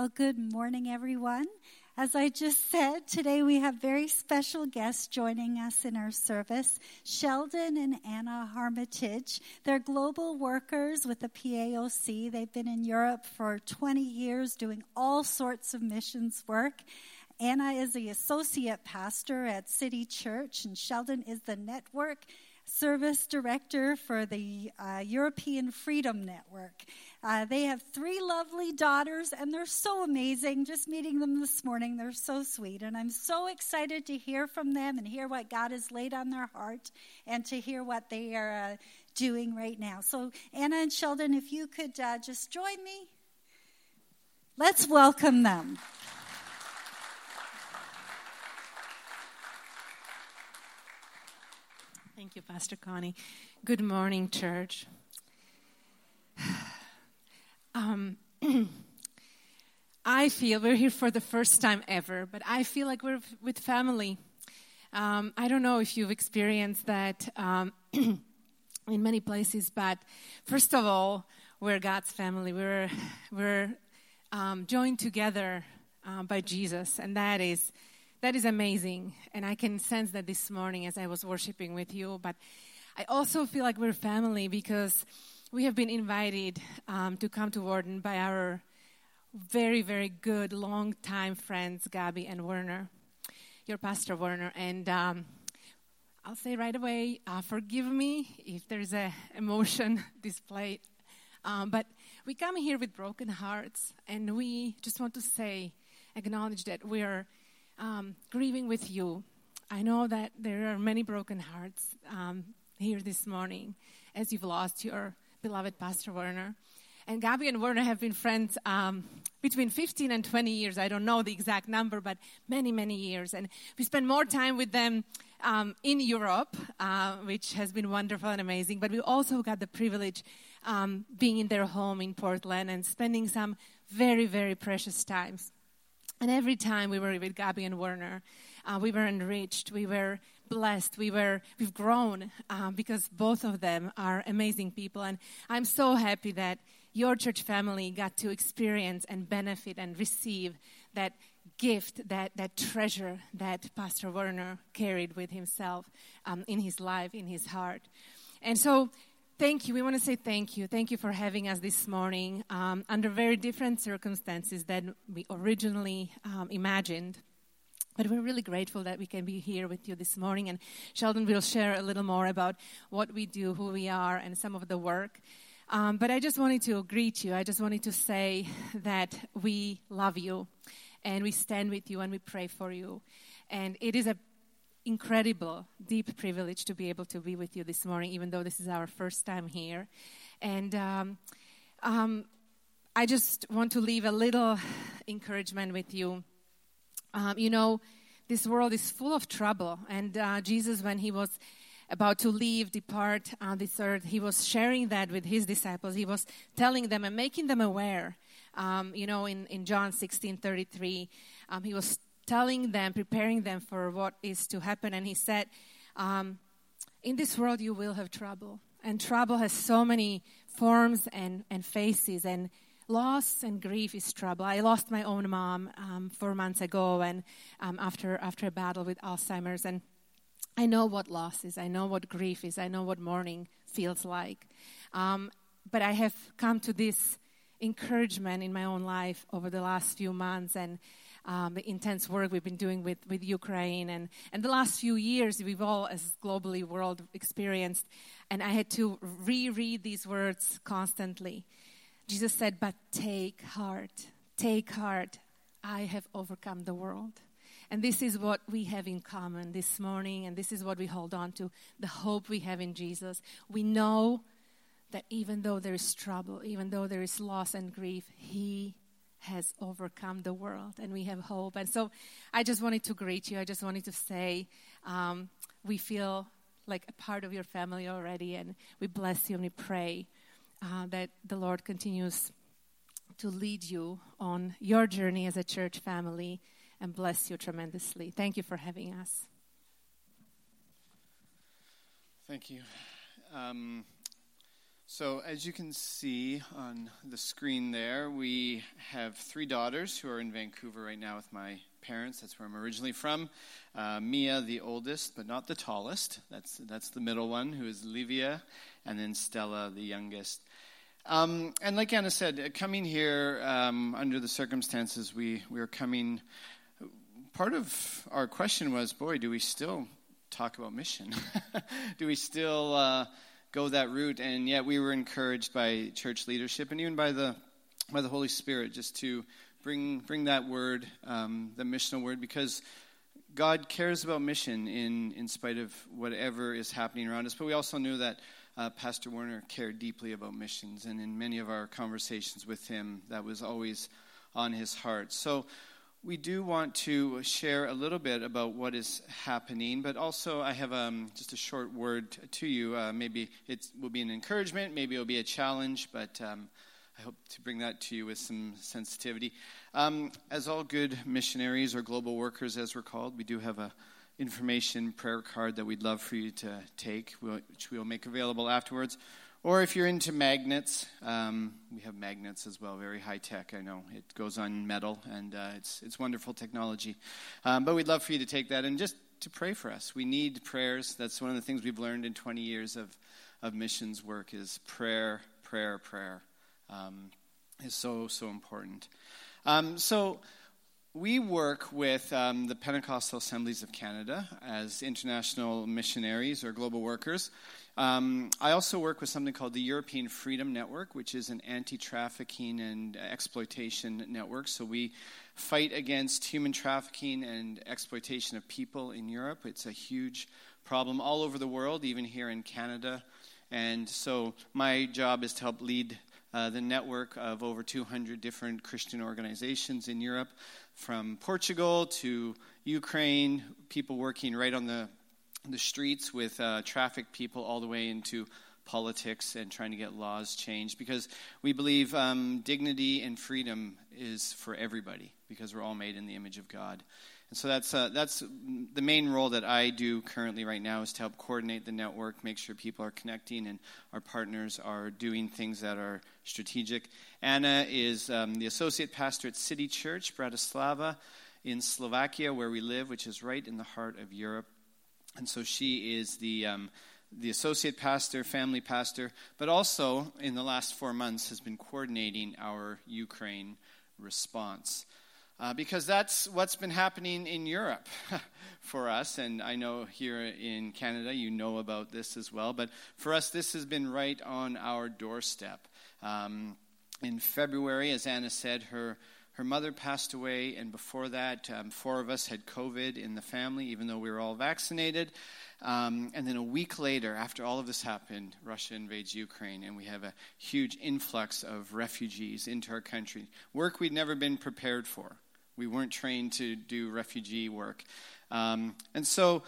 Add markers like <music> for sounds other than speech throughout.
Well, good morning, everyone. As I just said, today we have very special guests joining us in our service Sheldon and Anna Harmitage. They're global workers with the PAOC. They've been in Europe for 20 years doing all sorts of missions work. Anna is the associate pastor at City Church, and Sheldon is the network service director for the uh, European Freedom Network. Uh, they have three lovely daughters, and they're so amazing. Just meeting them this morning, they're so sweet. And I'm so excited to hear from them and hear what God has laid on their heart and to hear what they are uh, doing right now. So, Anna and Sheldon, if you could uh, just join me, let's welcome them. Thank you, Pastor Connie. Good morning, church. Um, <clears throat> I feel we're here for the first time ever, but I feel like we're with family. Um, I don't know if you've experienced that um, <clears throat> in many places, but first of all, we're God's family. We're we're um, joined together uh, by Jesus, and that is that is amazing. And I can sense that this morning as I was worshiping with you. But I also feel like we're family because we have been invited um, to come to Warden by our very, very good long-time friends, Gabby and Werner, your pastor Werner. And um, I'll say right away, uh, forgive me if there's a emotion <laughs> displayed. Um, but we come here with broken hearts, and we just want to say, acknowledge that we are um, grieving with you. I know that there are many broken hearts um, here this morning as you've lost your beloved Pastor Werner. And Gabby and Werner have been friends um, between 15 and 20 years. I don't know the exact number, but many, many years. And we spend more time with them um, in Europe, uh, which has been wonderful and amazing. But we also got the privilege um, being in their home in Portland and spending some very, very precious times. And every time we were with Gabby and Werner, uh, we were enriched. We were blessed. We were, we've grown um, because both of them are amazing people. And I'm so happy that your church family got to experience and benefit and receive that gift, that, that treasure that Pastor Werner carried with himself um, in his life, in his heart. And so, thank you. We want to say thank you. Thank you for having us this morning um, under very different circumstances than we originally um, imagined. But we're really grateful that we can be here with you this morning. And Sheldon will share a little more about what we do, who we are, and some of the work. Um, but I just wanted to greet you. I just wanted to say that we love you and we stand with you and we pray for you. And it is an incredible, deep privilege to be able to be with you this morning, even though this is our first time here. And um, um, I just want to leave a little encouragement with you um, you know, this world is full of trouble. And uh, Jesus, when he was about to leave, depart on this earth, he was sharing that with his disciples. He was telling them and making them aware. Um, you know, in, in John 16 33, um, he was telling them, preparing them for what is to happen. And he said, um, In this world, you will have trouble. And trouble has so many forms and, and faces. And loss and grief is trouble. I lost my own mom um, four months ago, and um, after after a battle with Alzheimer's, and I know what loss is. I know what grief is. I know what mourning feels like. Um, but I have come to this encouragement in my own life over the last few months, and um, the intense work we've been doing with, with Ukraine and, and the last few years we've all as globally world experienced and I had to reread these words constantly Jesus said, But take heart, take heart. I have overcome the world. And this is what we have in common this morning, and this is what we hold on to the hope we have in Jesus. We know that even though there is trouble, even though there is loss and grief, He has overcome the world, and we have hope. And so I just wanted to greet you. I just wanted to say um, we feel like a part of your family already, and we bless you and we pray uh, that the Lord continues to lead you on your journey as a church family and bless you tremendously. Thank you for having us. Thank you. Um, So, as you can see on the screen there, we have three daughters who are in Vancouver right now with my parents. That's where I'm originally from. Uh, Mia, the oldest, but not the tallest. That's, that's the middle one, who is Livia, and then Stella, the youngest. Um, and like Anna said, uh, coming here um, under the circumstances, we, we are coming. Part of our question was, boy, do we still talk about mission? <laughs> do we still. Uh, go that route. And yet we were encouraged by church leadership and even by the by the Holy Spirit just to bring bring that word, um, the missional word, because God cares about mission in in spite of whatever is happening around us. But we also knew that. Uh, Pastor Werner cared deeply about missions, and in many of our conversations with him, that was always on his heart. So, we do want to share a little bit about what is happening, but also I have um, just a short word to you. Uh, maybe it will be an encouragement, maybe it will be a challenge, but um, I hope to bring that to you with some sensitivity. Um, as all good missionaries or global workers, as we're called, we do have a information prayer card that we'd love for you to take, which we'll make available afterwards. Or if you're into magnets, um, we have magnets as well, very high tech, I know. It goes on metal, and uh, it's, it's wonderful technology. Um, but we'd love for you to take that and just to pray for us. We need prayers. That's one of the things we've learned in 20 years of, of missions work is prayer, prayer, prayer um, is so, so important. Um, so we work with um, the Pentecostal Assemblies of Canada as international missionaries or global workers. Um, I also work with something called the European Freedom Network, which is an anti trafficking and exploitation network. So we fight against human trafficking and exploitation of people in Europe. It's a huge problem all over the world, even here in Canada. And so my job is to help lead uh, the network of over 200 different Christian organizations in Europe, from Portugal to Ukraine, people working right on the the streets with uh, trafficked people all the way into politics and trying to get laws changed because we believe um, dignity and freedom is for everybody because we're all made in the image of God. And so that's, uh, that's the main role that I do currently right now is to help coordinate the network, make sure people are connecting and our partners are doing things that are strategic. Anna is um, the associate pastor at City Church, Bratislava, in Slovakia, where we live, which is right in the heart of Europe. And so she is the, um, the associate pastor, family pastor, but also in the last four months has been coordinating our Ukraine response. Uh, because that's what's been happening in Europe <laughs> for us. And I know here in Canada you know about this as well. But for us, this has been right on our doorstep. Um, in February, as Anna said, her her mother passed away, and before that, um, four of us had COVID in the family, even though we were all vaccinated. Um, and then a week later, after all of this happened, Russia invades Ukraine, and we have a huge influx of refugees into our country. Work we'd never been prepared for. We weren't trained to do refugee work. Um, and so,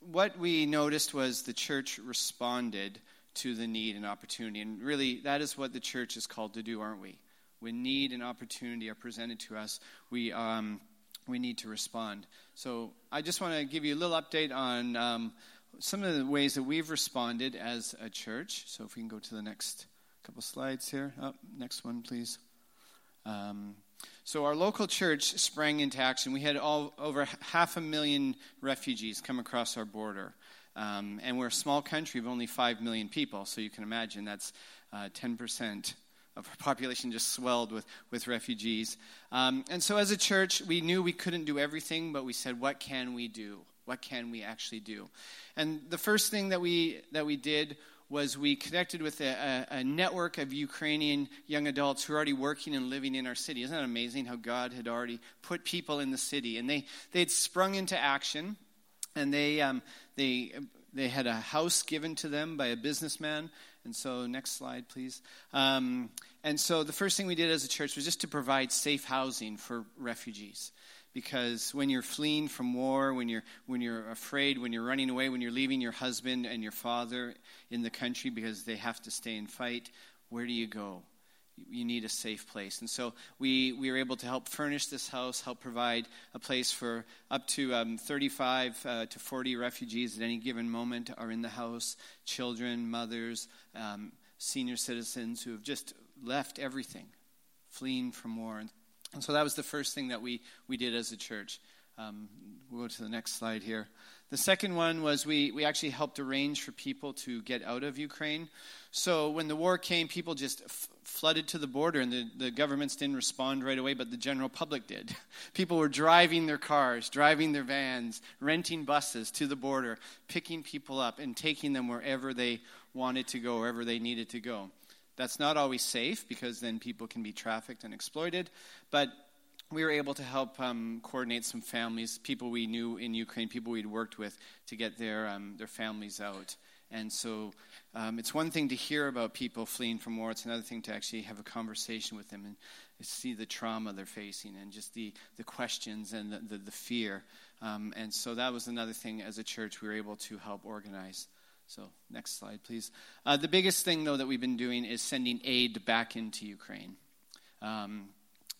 what we noticed was the church responded to the need and opportunity. And really, that is what the church is called to do, aren't we? When need and opportunity are presented to us, we, um, we need to respond. So I just want to give you a little update on um, some of the ways that we've responded as a church. So if we can go to the next couple slides here. Oh, next one, please. Um, so our local church sprang into action. We had all, over half a million refugees come across our border. Um, and we're a small country of only 5 million people, so you can imagine that's uh, 10% of our population just swelled with, with refugees. Um, and so, as a church, we knew we couldn't do everything, but we said, what can we do? What can we actually do? And the first thing that we, that we did was we connected with a, a, a, network of Ukrainian young adults who are already working and living in our city. Isn't that amazing how God had already put people in the city? And they, they had sprung into action, and they, um, they, they had a house given to them by a businessman and so, next slide, please. Um, and so, the first thing we did as a church was just to provide safe housing for refugees. Because when you're fleeing from war, when you're, when you're afraid, when you're running away, when you're leaving your husband and your father in the country because they have to stay and fight, where do you go? You need a safe place. And so we, we were able to help furnish this house, help provide a place for up to um, 35 uh, to 40 refugees at any given moment are in the house children, mothers, um, senior citizens who have just left everything, fleeing from war. And, so that was the first thing that we, we did as a church. Um, we'll go to the next slide here. The second one was we, we actually helped arrange for people to get out of Ukraine. So when the war came, people just f- flooded to the border, and the, the governments didn't respond right away, but the general public did. <laughs> People were driving their cars, driving their vans, renting buses to the border, picking people up, and taking them wherever they wanted to go, wherever they needed to go. That's not always safe because then people can be trafficked and exploited, but we were able to help um, coordinate some families, people we knew in Ukraine, people we'd worked with, to get their, um, their families out. And so um, it's one thing to hear about people fleeing from war, it's another thing to actually have a conversation with them and see the trauma they're facing and just the, the questions and the, the, the fear. Um, and so that was another thing as a church we were able to help organize. So, next slide, please. Uh, the biggest thing, though, that we've been doing is sending aid back into Ukraine. Um,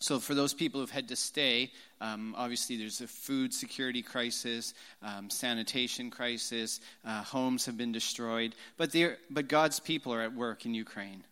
so, for those people who've had to stay, um, obviously there's a food security crisis, um, sanitation crisis, uh, homes have been destroyed. But, but God's people are at work in Ukraine.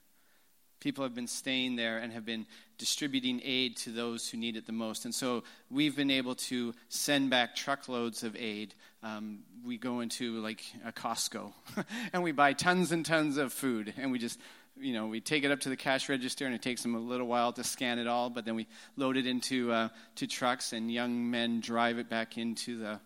People have been staying there and have been distributing aid to those who need it the most. And so we've been able to send back truckloads of aid. Um, we go into like a Costco <laughs> and we buy tons and tons of food and we just you know, we take it up to the cash register, and it takes them a little while to scan it all. But then we load it into uh, to trucks, and young men drive it back into the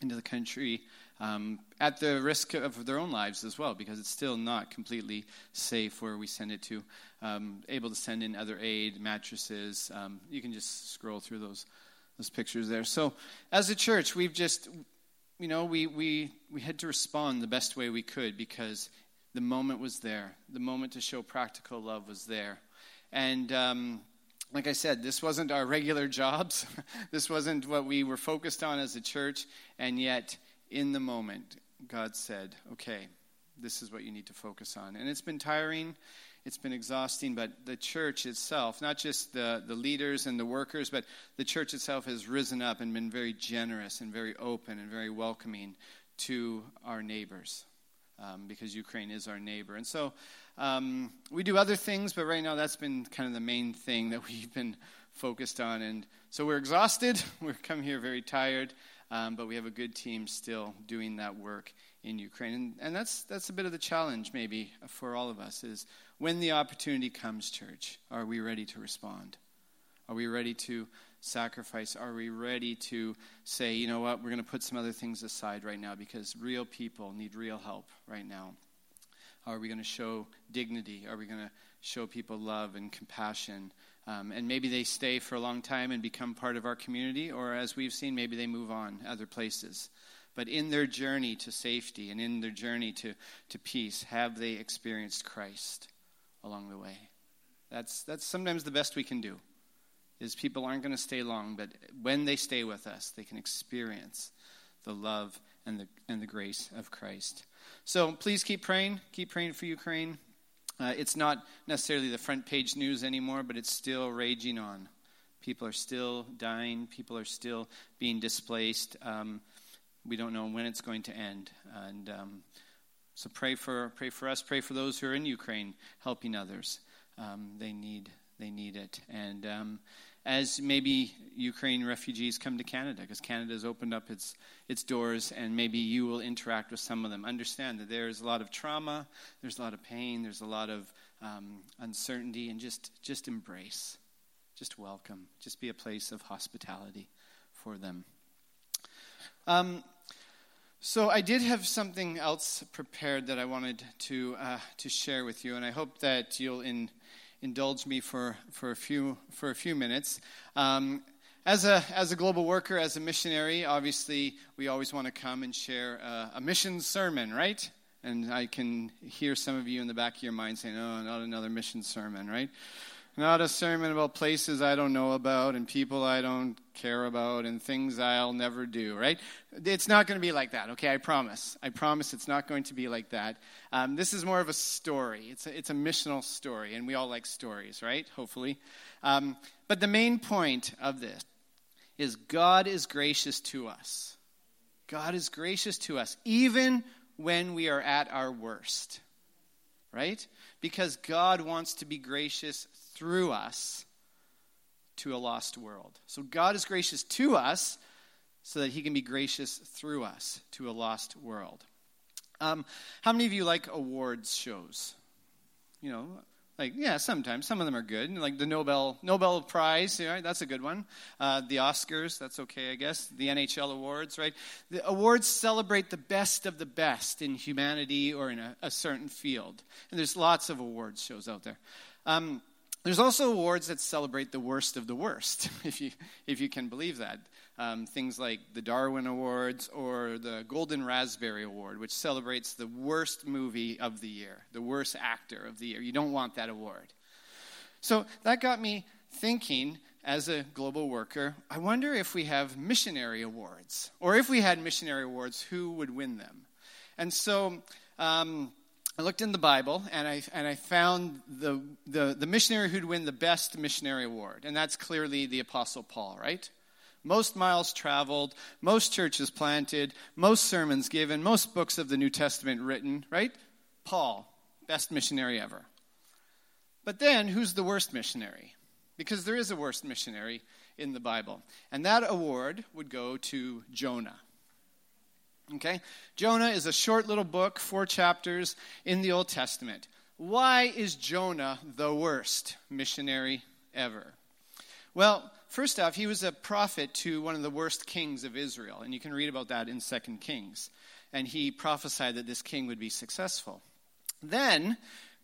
into the country um, at the risk of their own lives as well, because it's still not completely safe where we send it to. Um, able to send in other aid, mattresses. Um, you can just scroll through those those pictures there. So, as a church, we've just you know, we, we, we had to respond the best way we could because the moment was there. The moment to show practical love was there. And um, like I said, this wasn't our regular jobs. <laughs> this wasn't what we were focused on as a church. And yet, in the moment, God said, okay, this is what you need to focus on. And it's been tiring, it's been exhausting, but the church itself, not just the, the leaders and the workers, but the church itself has risen up and been very generous and very open and very welcoming to our neighbors um, because Ukraine is our neighbor. And so um, we do other things, but right now that's been kind of the main thing that <laughs> we've been focused on. And so we're exhausted. <laughs> We're come here very tired, um, but we have a good team still doing that work in Ukraine. And, and that's, that's a bit of the challenge, maybe, for all of us is when the opportunity comes, church, are we ready to respond? Are we ready to sacrifice? Are we ready to say, you know what, we're going to put some other things aside right now because real people need real help right now? Are we going to show dignity? Are we going to show people love and compassion? Um, and maybe they stay for a long time and become part of our community, or as we've seen, maybe they move on other places. But in their journey to safety and in their journey to, to peace, have they experienced Christ along the way? That's, that's sometimes the best we can do is people aren't going to stay long, but when they stay with us, they can experience the love and the, and the grace of Christ. So please keep praying. Keep praying for Ukraine. Uh, it's not necessarily the front page news anymore, but it's still raging on. People are still dying. People are still being displaced. Um, we don't know when it's going to end. And um, so pray for pray for us. Pray for those who are in Ukraine, helping others. Um, they need they need it. And um, as maybe Ukraine refugees come to Canada, because Canada has opened up its, its doors, and maybe you will interact with some of them. Understand that there's a lot of trauma, there's a lot of pain, there's a lot of um, uncertainty, and just, just embrace, just welcome, just be a place of hospitality for them. Um, so I did have something else prepared that I wanted to uh, to share with you, and I hope that you'll in indulge me for, for, a, few, for a few minutes. Um, as a, as a global worker, as a missionary, obviously we always want to come and share a, a mission sermon, right? And I can hear some of you in the back of your mind saying, oh, not another mission sermon, right? Not a sermon about places I don't know about and people I don't care about and things I'll never do, right? It's not going to be like that, okay? I promise. I promise it's not going to be like that. Um, this is more of a story. It's a, it's a missional story, and we all like stories, right? Hopefully. Um, but the main point of this is God is gracious to us. God is gracious to us, even when we are at our worst, right? because God wants to be gracious through us to a lost world. So God is gracious to us so that he can be gracious through us to a lost world. Um, how many of you like awards shows? You know, like yeah, sometimes some of them are good. Like the Nobel Nobel Prize, right? That's a good one. Uh, the Oscars, that's okay, I guess. The NHL awards, right? The awards celebrate the best of the best in humanity or in a, a certain field, and there's lots of awards shows out there. Um, there's also awards that celebrate the worst of the worst, <laughs> if you if you can believe that. Um, things like the Darwin Awards or the Golden Raspberry Award, which celebrates the worst movie of the year, the worst actor of the year. You don't want that award. So that got me thinking as a global worker, I wonder if we have missionary awards, or if we had missionary awards, who would win them? And so um, I looked in the Bible and I, and I found the, the, the missionary who'd win the best missionary award, and that's clearly the Apostle Paul, right? Most miles traveled, most churches planted, most sermons given, most books of the New Testament written, right? Paul, best missionary ever. But then, who's the worst missionary? Because there is a worst missionary in the Bible. And that award would go to Jonah. Okay? Jonah is a short little book, four chapters in the Old Testament. Why is Jonah the worst missionary ever? Well, first off, he was a prophet to one of the worst kings of Israel, and you can read about that in 2 Kings. And he prophesied that this king would be successful. Then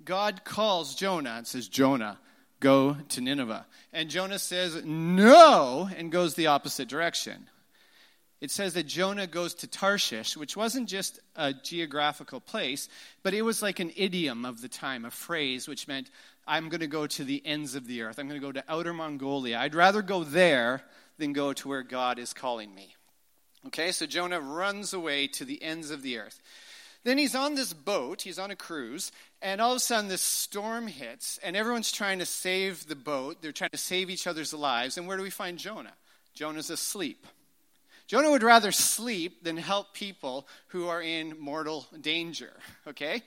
God calls Jonah and says, Jonah, go to Nineveh. And Jonah says, no, and goes the opposite direction it says that Jonah goes to Tarshish, which wasn't just a geographical place, but it was like an idiom of the time, a phrase which meant, I'm going to go to the ends of the earth. I'm going to go to outer Mongolia. I'd rather go there than go to where God is calling me. Okay, so Jonah runs away to the ends of the earth. Then he's on this boat, he's on a cruise, and all of a sudden this storm hits, and everyone's trying to save the boat. They're trying to save each other's lives. And where do we find Jonah? Jonah's asleep. Jonah would rather sleep than help people who are in mortal danger. Okay?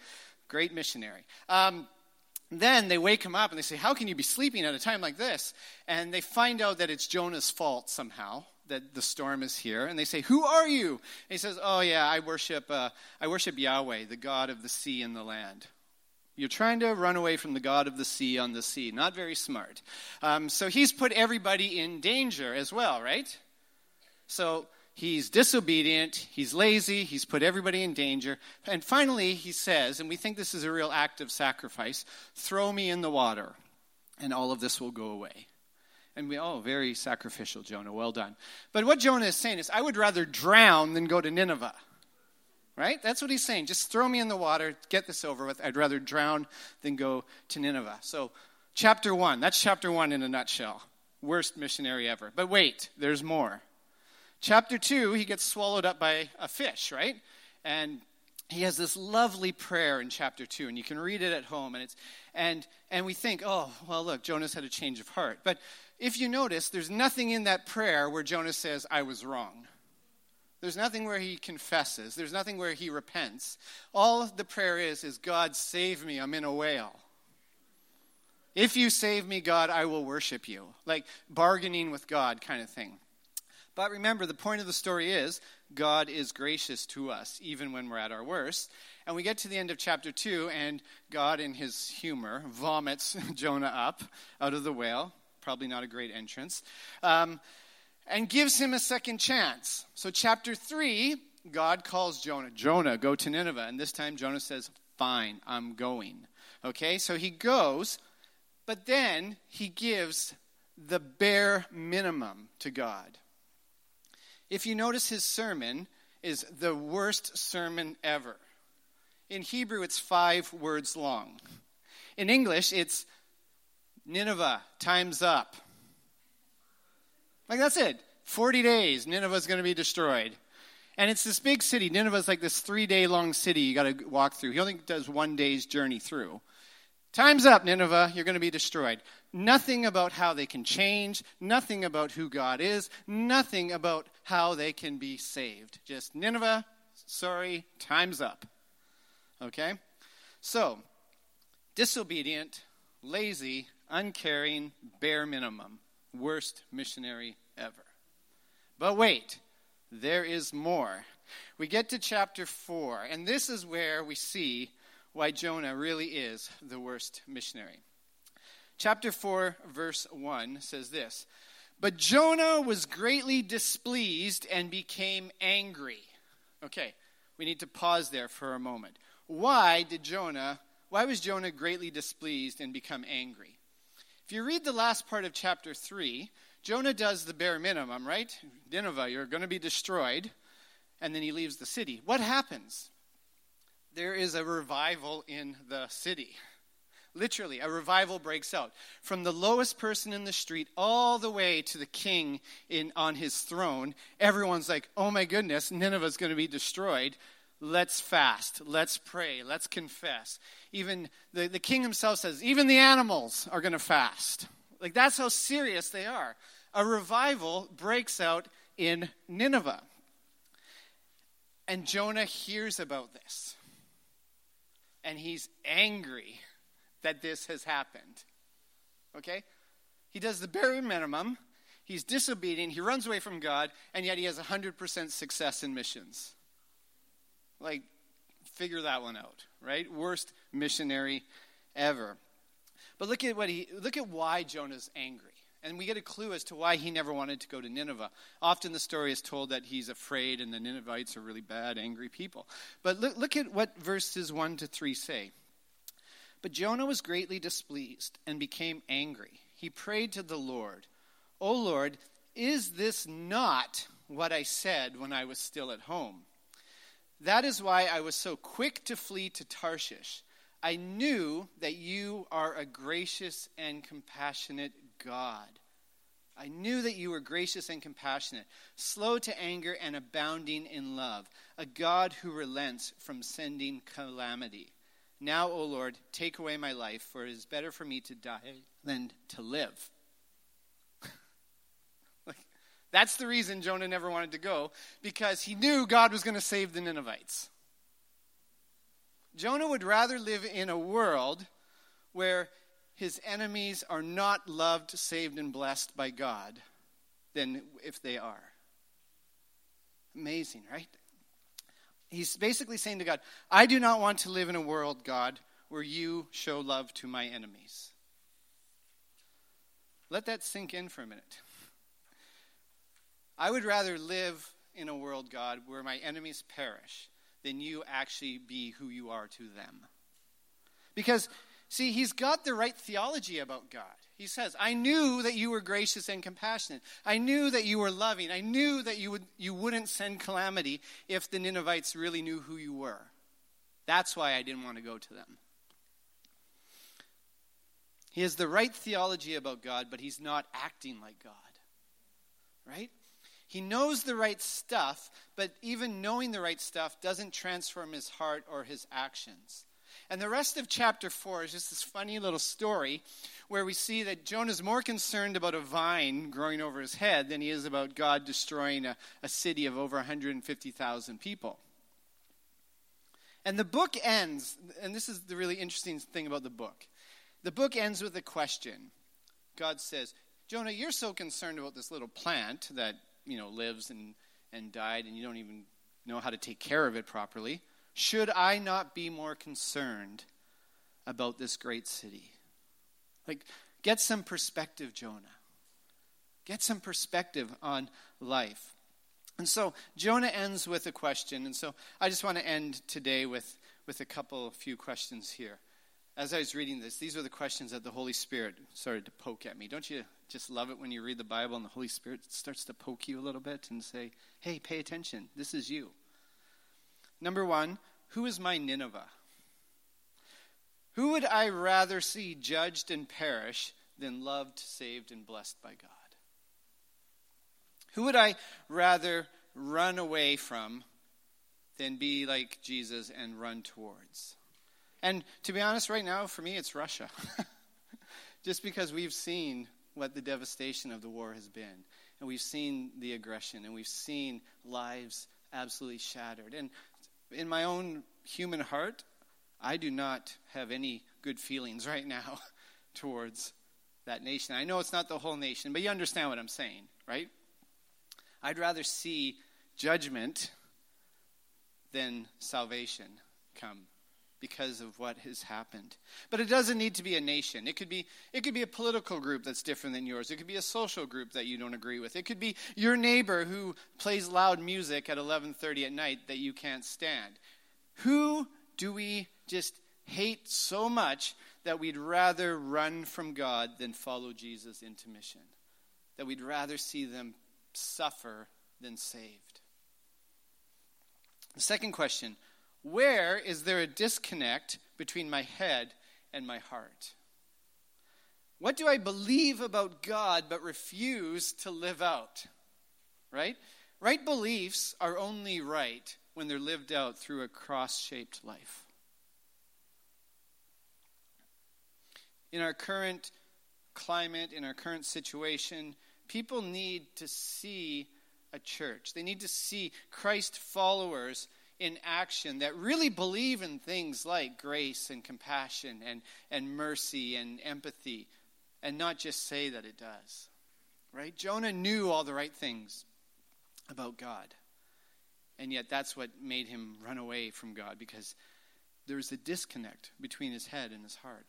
Great missionary. Um, then they wake him up and they say, How can you be sleeping at a time like this? And they find out that it's Jonah's fault somehow that the storm is here. And they say, Who are you? And he says, Oh, yeah, I worship, uh, I worship Yahweh, the God of the sea and the land. You're trying to run away from the God of the sea on the sea. Not very smart. Um, so he's put everybody in danger as well, right? So he's disobedient, he's lazy, he's put everybody in danger. And finally, he says, and we think this is a real act of sacrifice throw me in the water, and all of this will go away. And we, oh, very sacrificial, Jonah. Well done. But what Jonah is saying is, I would rather drown than go to Nineveh. Right? That's what he's saying. Just throw me in the water, get this over with. I'd rather drown than go to Nineveh. So, chapter one. That's chapter one in a nutshell. Worst missionary ever. But wait, there's more. Chapter 2, he gets swallowed up by a fish, right? And he has this lovely prayer in chapter 2 and you can read it at home and it's and and we think oh well look jonas had a change of heart. But if you notice there's nothing in that prayer where jonas says i was wrong. There's nothing where he confesses. There's nothing where he repents. All the prayer is is god save me. I'm in a whale. If you save me god i will worship you. Like bargaining with god kind of thing but remember, the point of the story is God is gracious to us, even when we're at our worst. And we get to the end of chapter 2, and God, in his humor, vomits <laughs> Jonah up out of the whale. Probably not a great entrance. Um, and gives him a second chance. So, chapter 3, God calls Jonah, Jonah, go to Nineveh. And this time, Jonah says, Fine, I'm going. Okay, so he goes, but then he gives the bare minimum to God. If you notice, his sermon is the worst sermon ever. In Hebrew, it's five words long. In English, it's Nineveh, time's up. Like, that's it. 40 days, Nineveh's going to be destroyed. And it's this big city. Nineveh's like this three day long city you got to walk through. He only does one day's journey through. Time's up, Nineveh. You're going to be destroyed. Nothing about how they can change, nothing about who God is, nothing about how they can be saved. Just Nineveh, sorry, time's up. Okay? So, disobedient, lazy, uncaring, bare minimum. Worst missionary ever. But wait, there is more. We get to chapter 4, and this is where we see why Jonah really is the worst missionary. Chapter 4, verse 1 says this But Jonah was greatly displeased and became angry. Okay, we need to pause there for a moment. Why did Jonah, why was Jonah greatly displeased and become angry? If you read the last part of chapter 3, Jonah does the bare minimum, right? Nineveh, you're going to be destroyed. And then he leaves the city. What happens? There is a revival in the city. Literally, a revival breaks out. From the lowest person in the street all the way to the king in, on his throne, everyone's like, oh my goodness, Nineveh's going to be destroyed. Let's fast. Let's pray. Let's confess. Even the, the king himself says, even the animals are going to fast. Like, that's how serious they are. A revival breaks out in Nineveh. And Jonah hears about this. And he's angry that this has happened. Okay? He does the bare minimum. He's disobedient. He runs away from God. And yet he has 100% success in missions. Like, figure that one out, right? Worst missionary ever. But look at what he look at why Jonah's angry. And we get a clue as to why he never wanted to go to Nineveh. Often the story is told that he's afraid and the Ninevites are really bad, angry people. But look, look at what verses 1 to 3 say. But Jonah was greatly displeased and became angry. He prayed to the Lord, O Lord, is this not what I said when I was still at home? That is why I was so quick to flee to Tarshish. I knew that you are a gracious and compassionate God. I knew that you were gracious and compassionate, slow to anger and abounding in love, a God who relents from sending calamity. Now, O Lord, take away my life, for it is better for me to die than to live. <laughs> like, that's the reason Jonah never wanted to go, because he knew God was going to save the Ninevites. Jonah would rather live in a world where his enemies are not loved, saved, and blessed by God than if they are. Amazing, right? He's basically saying to God, I do not want to live in a world, God, where you show love to my enemies. Let that sink in for a minute. I would rather live in a world, God, where my enemies perish than you actually be who you are to them. Because See, he's got the right theology about God. He says, I knew that you were gracious and compassionate. I knew that you were loving. I knew that you, would, you wouldn't send calamity if the Ninevites really knew who you were. That's why I didn't want to go to them. He has the right theology about God, but he's not acting like God. Right? He knows the right stuff, but even knowing the right stuff doesn't transform his heart or his actions. And the rest of chapter 4 is just this funny little story where we see that Jonah's more concerned about a vine growing over his head than he is about God destroying a, a city of over 150,000 people. And the book ends, and this is the really interesting thing about the book. The book ends with a question. God says, Jonah, you're so concerned about this little plant that, you know, lives and, and died, and you don't even know how to take care of it properly. Should I not be more concerned about this great city? Like, get some perspective, Jonah. Get some perspective on life. And so Jonah ends with a question. And so I just want to end today with, with a couple, few questions here. As I was reading this, these were the questions that the Holy Spirit started to poke at me. Don't you just love it when you read the Bible and the Holy Spirit starts to poke you a little bit and say, hey, pay attention. This is you. Number one, who is my Nineveh? Who would I rather see judged and perish than loved, saved, and blessed by God? Who would I rather run away from than be like Jesus and run towards? And to be honest, right now, for me, it's Russia. <laughs> Just because we've seen what the devastation of the war has been, and we've seen the aggression, and we've seen lives absolutely shattered. And in my own human heart, I do not have any good feelings <laughs> right now towards that nation. I know it's not the whole nation, but you understand what I'm saying, right? I'd rather see judgment than salvation come because of what has happened. But it doesn't need to be a nation. It could be it could be a political group that's different than yours. It could be a social group that you don't agree with. It could be your neighbor who plays loud music at 11:30 at night that you can't stand. Who do we just hate so much that we'd rather run from God than follow Jesus into mission? That we'd rather see them suffer than saved. The second question where is there a disconnect between my head and my heart? What do I believe about God but refuse to live out? Right? Right beliefs are only right when they're lived out through a cross shaped life. In our current climate, in our current situation, people need to see a church. They need to see Christ followers in action that really believe in things like grace and compassion and, and mercy and empathy and not just say that it does. Right? Jonah knew all the right things about God. And yet that's what made him run away from God because there was a disconnect between his head and his heart.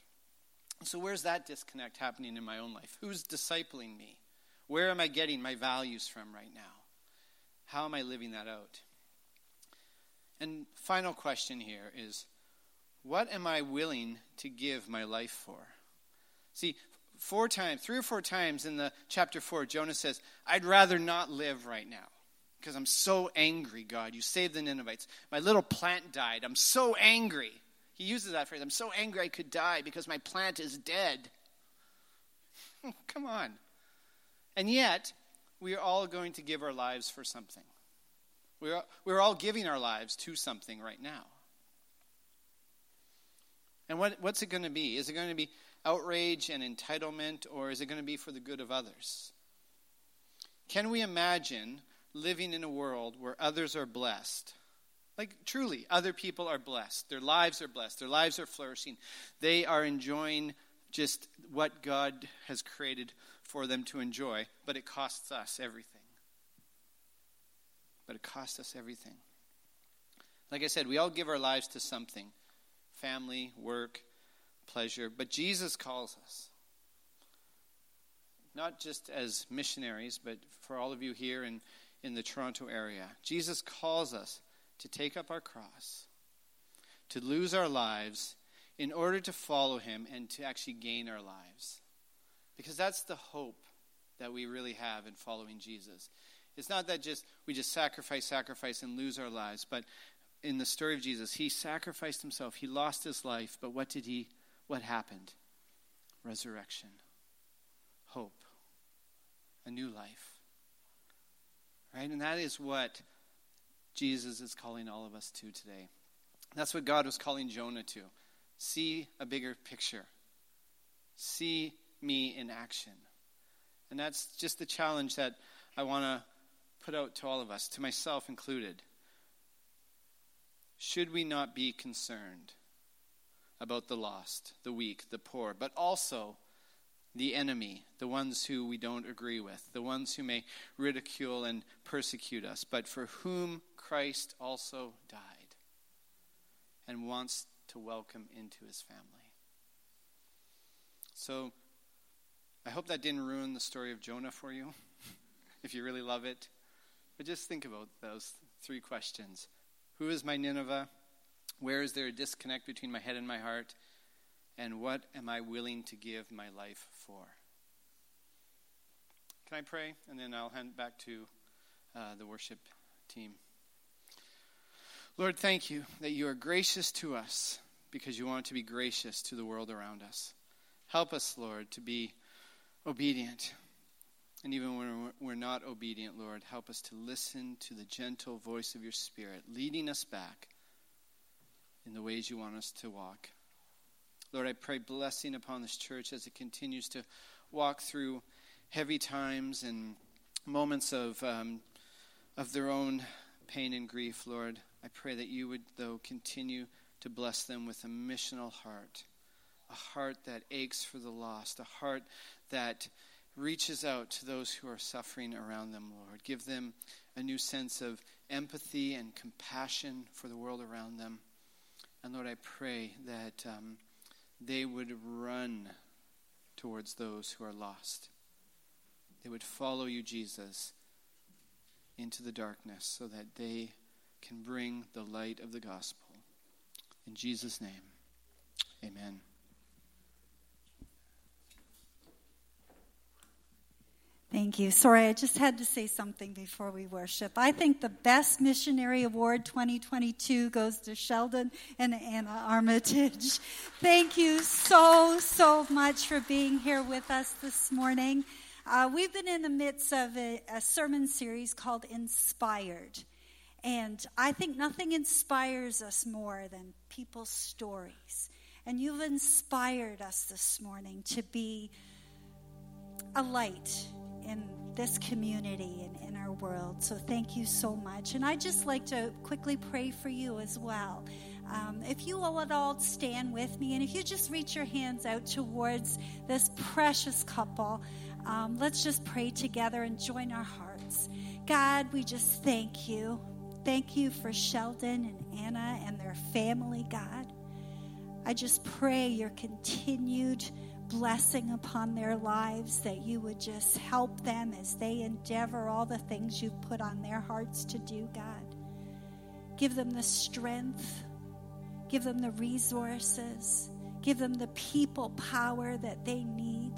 So, where's that disconnect happening in my own life? Who's discipling me? Where am I getting my values from right now? How am I living that out? And final question here is what am I willing to give my life for? See, four times, three or four times in the chapter 4, Jonah says, I'd rather not live right now because I'm so angry, God. You saved the Ninevites. My little plant died. I'm so angry. He uses that phrase. I'm so angry I could die because my plant is dead. <laughs> Come on. And yet, we are all going to give our lives for something. We're, we're all giving our lives to something right now. And what, what's it going to be? Is it going to be outrage and entitlement, or is it going to be for the good of others? Can we imagine living in a world where others are blessed? Like, truly, other people are blessed. Their lives are blessed. Their lives are flourishing. They are enjoying just what God has created for them to enjoy, but it costs us everything but it costs us everything. Like I said, we all give our lives to something family, work, pleasure, but Jesus calls us. Not just as missionaries, but for all of you here in, in the Toronto area. Jesus calls us to take up our cross, to lose our lives in order to follow him and to actually gain our lives. Because that's the hope that we really have in following Jesus. It's not that just we just sacrifice, sacrifice, and lose our lives, but in the story of Jesus, he sacrificed himself. He lost his life, but what did he what happened? Resurrection. Hope. A new life. Right? And that is what Jesus is calling all of us to today. That's what God was calling Jonah to. See a bigger picture. See me in action. And that's just the challenge that I want to put out to all of us, to myself included. Should we not be concerned about the lost, the weak, the poor, but also the enemy, the ones who we don't agree with, the ones who may ridicule and persecute us, but for whom Christ also died and wants to welcome into his family? So, I hope that didn't ruin the story of Jonah for you, <laughs> if you really love it. But just think about those three questions Who is my Nineveh? Where is there a disconnect between my head and my heart? And what am I willing to give my life for? Can I pray? And then I'll hand back to uh, the worship team. Lord, thank you that you are gracious to us because you want to be gracious to the world around us. Help us, Lord, to be obedient and even when we're not obedient, Lord, help us to listen to the gentle voice of your Spirit, leading us back in the ways you want us to walk. Lord, I pray blessing upon this church as it continues to walk through heavy times and moments of, um, of their own pain and grief, Lord. I pray that you would, though, continue to bless them with a missional heart, a a heart that aches for the lost, a heart that reaches out to those who are suffering around them, Lord. Give them a new sense of empathy and compassion for the world around them. And Lord, I pray that um, they would run towards those who are lost. They would follow you, Jesus, into the darkness so that they can bring the light of the gospel. In Jesus' name, amen. Thank you. Sorry, I just had to say something before we worship. I think the best missionary award 2022 goes to Sheldon and Anna Armitage. Thank you so, so much for being here with us this morning. Uh, we've been in the midst of a, a sermon series called Inspired. And I think nothing inspires us more than people's stories. And you've inspired us this morning to be a light in this community and in our world. So thank you so much. And I'd just like to quickly pray for you as well. Um, if you would all stand with me, and if you just reach your hands out towards this precious couple, um, let's just pray together and join our hearts. God, we just thank you. Thank you for Sheldon and Anna and their family, God. I just pray your continued blessing upon their lives, that you would just help them as they endeavor all the things you've put on their hearts to do, God. Give them the strength, give them the resources, give them the people power that they need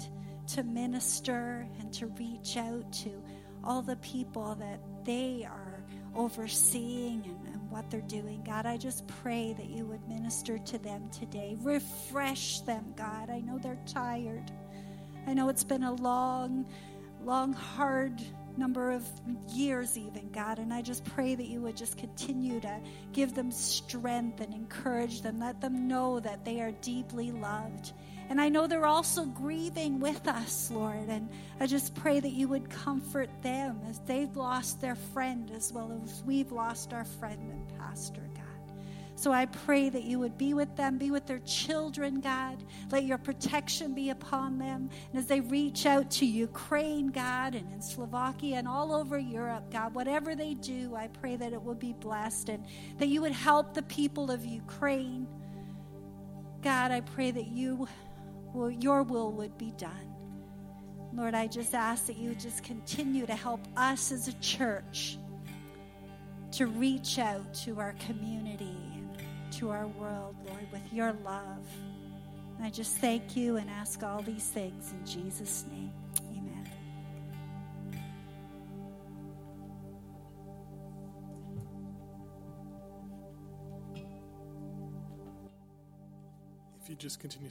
to minister and to reach out to all the people that they are overseeing and, what they're doing. God, I just pray that you would minister to them today. Refresh them, God. I know they're tired. I know it's been a long, long, hard number of years, even, God. And I just pray that you would just continue to give them strength and encourage them. Let them know that they are deeply loved and I know they're also grieving with us, Lord. And I just pray that you would comfort them as they've lost their friend as well as we've lost our friend and pastor. So I pray that you would be with them, be with their children, God. Let your protection be upon them. And as they reach out to Ukraine, God, and in Slovakia and all over Europe, God, whatever they do, I pray that it will be blessed and that you would help the people of Ukraine. God, I pray that you will, your will would be done. Lord, I just ask that you just continue to help us as a church to reach out to our community and to our world, Lord, with your love. And I just thank you and ask all these things in Jesus' name. Amen. If you just continue